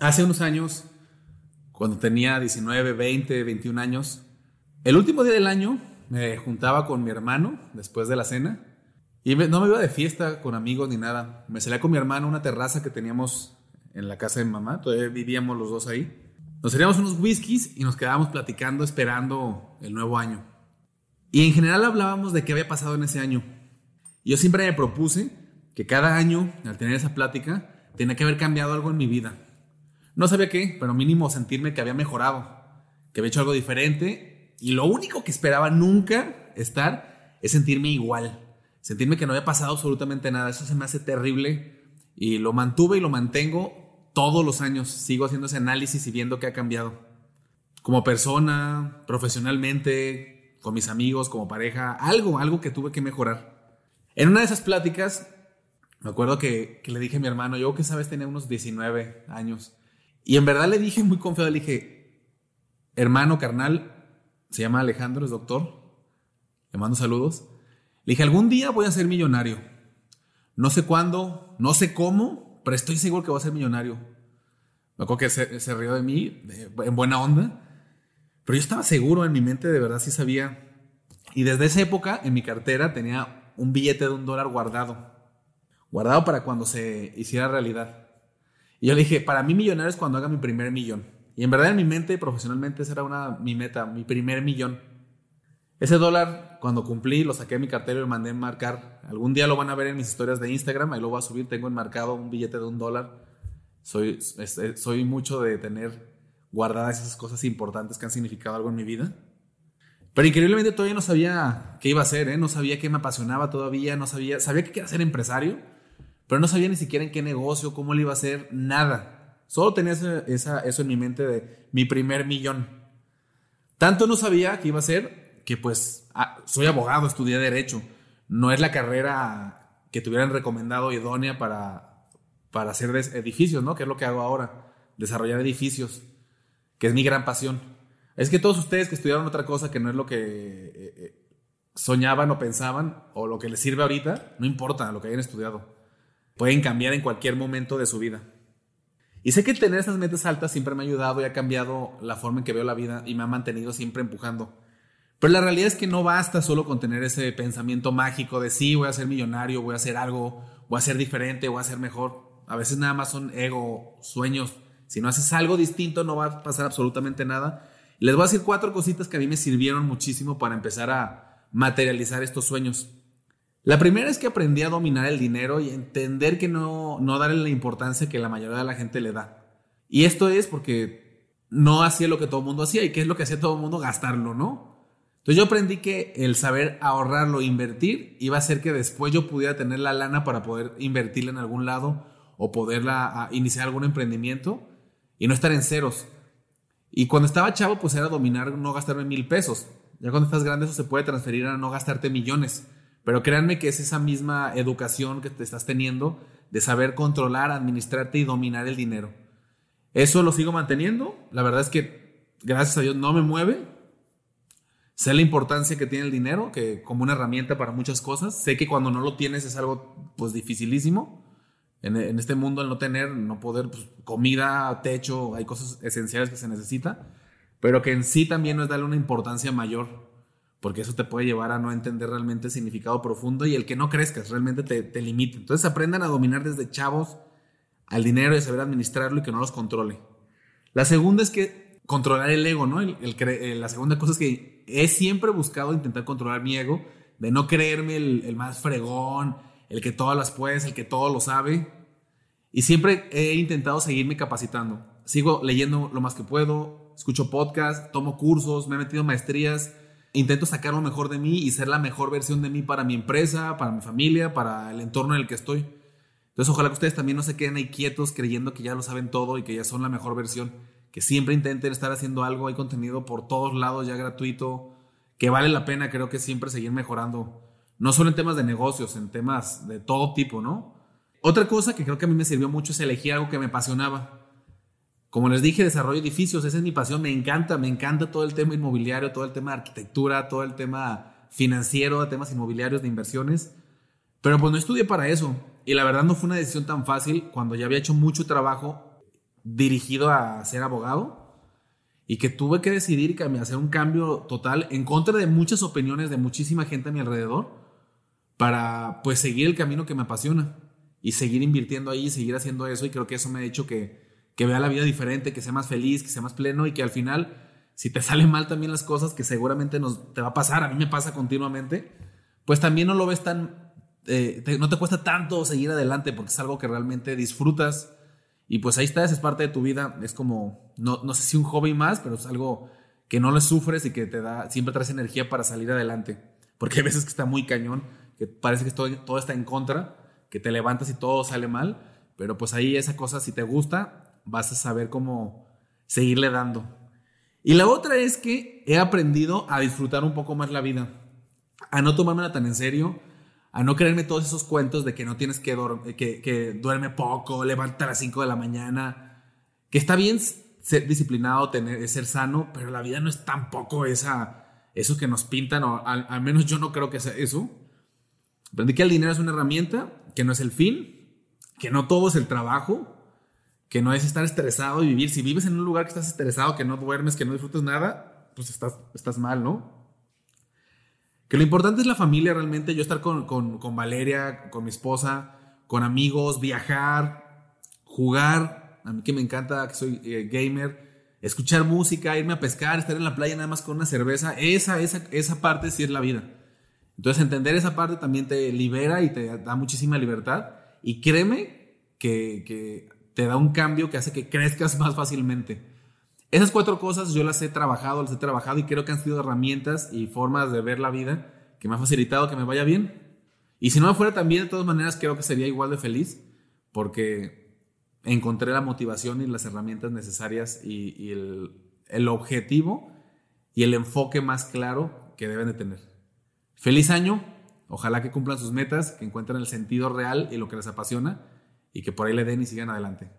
Hace unos años, cuando tenía 19, 20, 21 años, el último día del año me juntaba con mi hermano después de la cena y no me iba de fiesta con amigos ni nada. Me salía con mi hermano a una terraza que teníamos en la casa de mamá, todavía vivíamos los dos ahí. Nos servíamos unos whiskies y nos quedábamos platicando esperando el nuevo año. Y en general hablábamos de qué había pasado en ese año. yo siempre me propuse que cada año, al tener esa plática, tenía que haber cambiado algo en mi vida. No sabía qué, pero mínimo sentirme que había mejorado, que había hecho algo diferente. Y lo único que esperaba nunca estar es sentirme igual. Sentirme que no había pasado absolutamente nada. Eso se me hace terrible. Y lo mantuve y lo mantengo todos los años. Sigo haciendo ese análisis y viendo qué ha cambiado. Como persona, profesionalmente, con mis amigos, como pareja. Algo, algo que tuve que mejorar. En una de esas pláticas, me acuerdo que, le dije a mi hermano, yo que sabes, tenía unos 19 años. Y en verdad le dije muy confiado, le dije, hermano carnal, se llama Alejandro, es doctor, le mando saludos. Le dije, algún día voy a ser millonario. No sé cuándo, no sé cómo, pero estoy seguro que voy a ser millonario. Me acuerdo que se, rió de mí en buena onda, pero yo estaba seguro en mi mente, de verdad sí sabía. Y desde esa época en mi cartera tenía un billete de un dólar guardado, guardado para cuando se hiciera realidad. Y yo le dije, para mí millonario es cuando haga mi primer millón. Y en verdad en mi mente, profesionalmente, esa era una, mi meta, mi primer millón. Ese dólar, cuando cumplí, lo saqué de mi cartera y lo mandé enmarcar. Algún día lo van a ver en mis historias de Instagram, ahí lo voy a subir. Tengo enmarcado un billete de un dólar. Soy, soy mucho de tener guardadas esas cosas importantes que han significado algo en mi vida. Pero increíblemente todavía no sabía qué iba a hacer, ¿eh? no sabía qué me apasionaba todavía, no sabía, sabía que quería ser empresario, pero no sabía ni siquiera en qué negocio, cómo le iba a hacer, nada. Solo tenía eso en mi mente de mi primer millón. Tanto no sabía qué iba a ser que pues ah, soy abogado, estudié derecho. No es la carrera que tuvieran recomendado idónea para, para hacer edificios, ¿no? Que es lo que hago ahora, desarrollar edificios, que es mi gran pasión. Es que todos ustedes que estudiaron otra cosa que no es lo que eh, eh, soñaban o pensaban o lo que les sirve ahorita, no importa lo que hayan estudiado pueden cambiar en cualquier momento de su vida. Y sé que tener esas metas altas siempre me ha ayudado y ha cambiado la forma en que veo la vida y me ha mantenido siempre empujando. Pero la realidad es que no basta solo con tener ese pensamiento mágico de sí, voy a ser millonario, voy a hacer algo, voy a ser diferente, voy a ser mejor. A veces nada más son ego, sueños. Si no haces algo distinto no va a pasar absolutamente nada. Les voy a decir cuatro cositas que a mí me sirvieron muchísimo para empezar a materializar estos sueños. La primera es que aprendí a dominar el dinero y entender que no, no darle la importancia que la mayoría de la gente le da. Y esto es porque no hacía lo que todo el mundo hacía y qué es lo que hacía todo el mundo, gastarlo, ¿no? Entonces yo aprendí que el saber ahorrarlo, invertir, iba a hacer que después yo pudiera tener la lana para poder invertirla en algún lado o poderla iniciar algún emprendimiento y no estar en ceros. Y cuando estaba chavo, pues era dominar, no gastarme mil pesos. Ya cuando estás grande, eso se puede transferir a no gastarte millones. Pero créanme que es esa misma educación que te estás teniendo de saber controlar, administrarte y dominar el dinero. Eso lo sigo manteniendo. La verdad es que, gracias a Dios, no me mueve. Sé la importancia que tiene el dinero, que como una herramienta para muchas cosas. Sé que cuando no lo tienes es algo pues dificilísimo. En, este mundo el no tener, no poder, pues, comida, techo, hay cosas esenciales que se necesita. Pero que en sí también no es darle una importancia mayor porque eso te puede llevar a no entender realmente el significado profundo y el que no crezcas realmente te, te limite. Entonces aprendan a dominar desde chavos al dinero y saber administrarlo y que no los controle. La segunda es que controlar el ego, ¿no? El, eh, la segunda cosa es que he siempre buscado intentar controlar mi ego, de no creerme el, el más fregón, el que todas las puedes, el que todo lo sabe. Y siempre he intentado seguirme capacitando. Sigo leyendo lo más que puedo, escucho podcasts, tomo cursos, me he metido maestrías intento sacar lo mejor de mí y ser la mejor versión de mí para mi empresa, para mi familia, para el entorno en el que estoy. Entonces, ojalá que ustedes también no se queden ahí quietos creyendo que ya lo saben todo y que ya son la mejor versión. Que siempre intenten estar haciendo algo, hay contenido por todos lados ya gratuito, que vale la pena, creo que siempre seguir mejorando. No solo en temas de negocios, en temas de todo tipo, ¿no? Otra cosa que creo que a mí me sirvió mucho es elegir algo que me apasionaba. Como les dije, desarrollo edificios, esa es mi pasión, me encanta, me encanta todo el tema inmobiliario, todo el tema de arquitectura, todo el tema financiero, temas inmobiliarios, de inversiones. Pero pues no estudié para eso. Y la verdad no fue una decisión tan fácil cuando ya había hecho mucho trabajo dirigido a ser abogado y que tuve que decidir y hacer un cambio total en contra de muchas opiniones de muchísima gente a mi alrededor para pues seguir el camino que me apasiona y seguir invirtiendo ahí seguir haciendo eso y creo que eso me ha hecho que, que vea la vida diferente, que sea más feliz, que sea más pleno y que al final si te salen mal también las cosas que seguramente nos, te va a pasar, a mí me pasa continuamente, pues también no lo ves tan, eh, no te cuesta tanto seguir adelante porque es algo que realmente disfrutas y pues ahí está, esa es parte de tu vida. Es como, no, no sé si un hobby más, pero es algo que no le sufres y que te da, siempre traes energía para salir adelante. Porque hay veces que está muy cañón, que parece que todo, todo está en contra, que te levantas y todo sale mal. Pero pues ahí esa cosa, si te gusta, vas a saber cómo seguirle dando. Y la otra es que he aprendido a disfrutar un poco más la vida, a no tomármela tan en serio, a no creerme todos esos cuentos de que no tienes que, que, que duerme poco, levanta a las 5 de la mañana, que está bien ser disciplinado, tener, ser sano, pero la vida no es tampoco esa, eso que nos pintan, o al, menos yo no creo que sea eso. Aprendí que el dinero es una herramienta, que no es el fin, que no todo es el trabajo, que no es estar estresado y vivir. Si vives en un lugar que estás estresado, que no duermes, que no disfrutas nada, pues estás, estás mal, ¿no? Que lo importante es la familia realmente, yo estar con, con, Valeria, con mi esposa, con amigos, viajar, jugar, a mí que me encanta, que soy eh, gamer, escuchar música, irme a pescar, estar en la playa nada más con una cerveza, esa, esa, esa parte sí es la vida. Entonces entender esa parte también te libera y te da muchísima libertad y créeme que te da un cambio que hace que crezcas más fácilmente. Esas cuatro cosas yo las he trabajado, las he trabajado y creo que han sido herramientas y formas de ver la vida que me ha facilitado que me vaya bien. Y si no me fuera tan bien, de todas maneras creo que sería igual de feliz porque encontré la motivación y las herramientas necesarias y, el, el objetivo y el enfoque más claro que deben de tener. Feliz año, ojalá que cumplan sus metas, que encuentren el sentido real y lo que les apasiona y que por ahí le den y sigan adelante.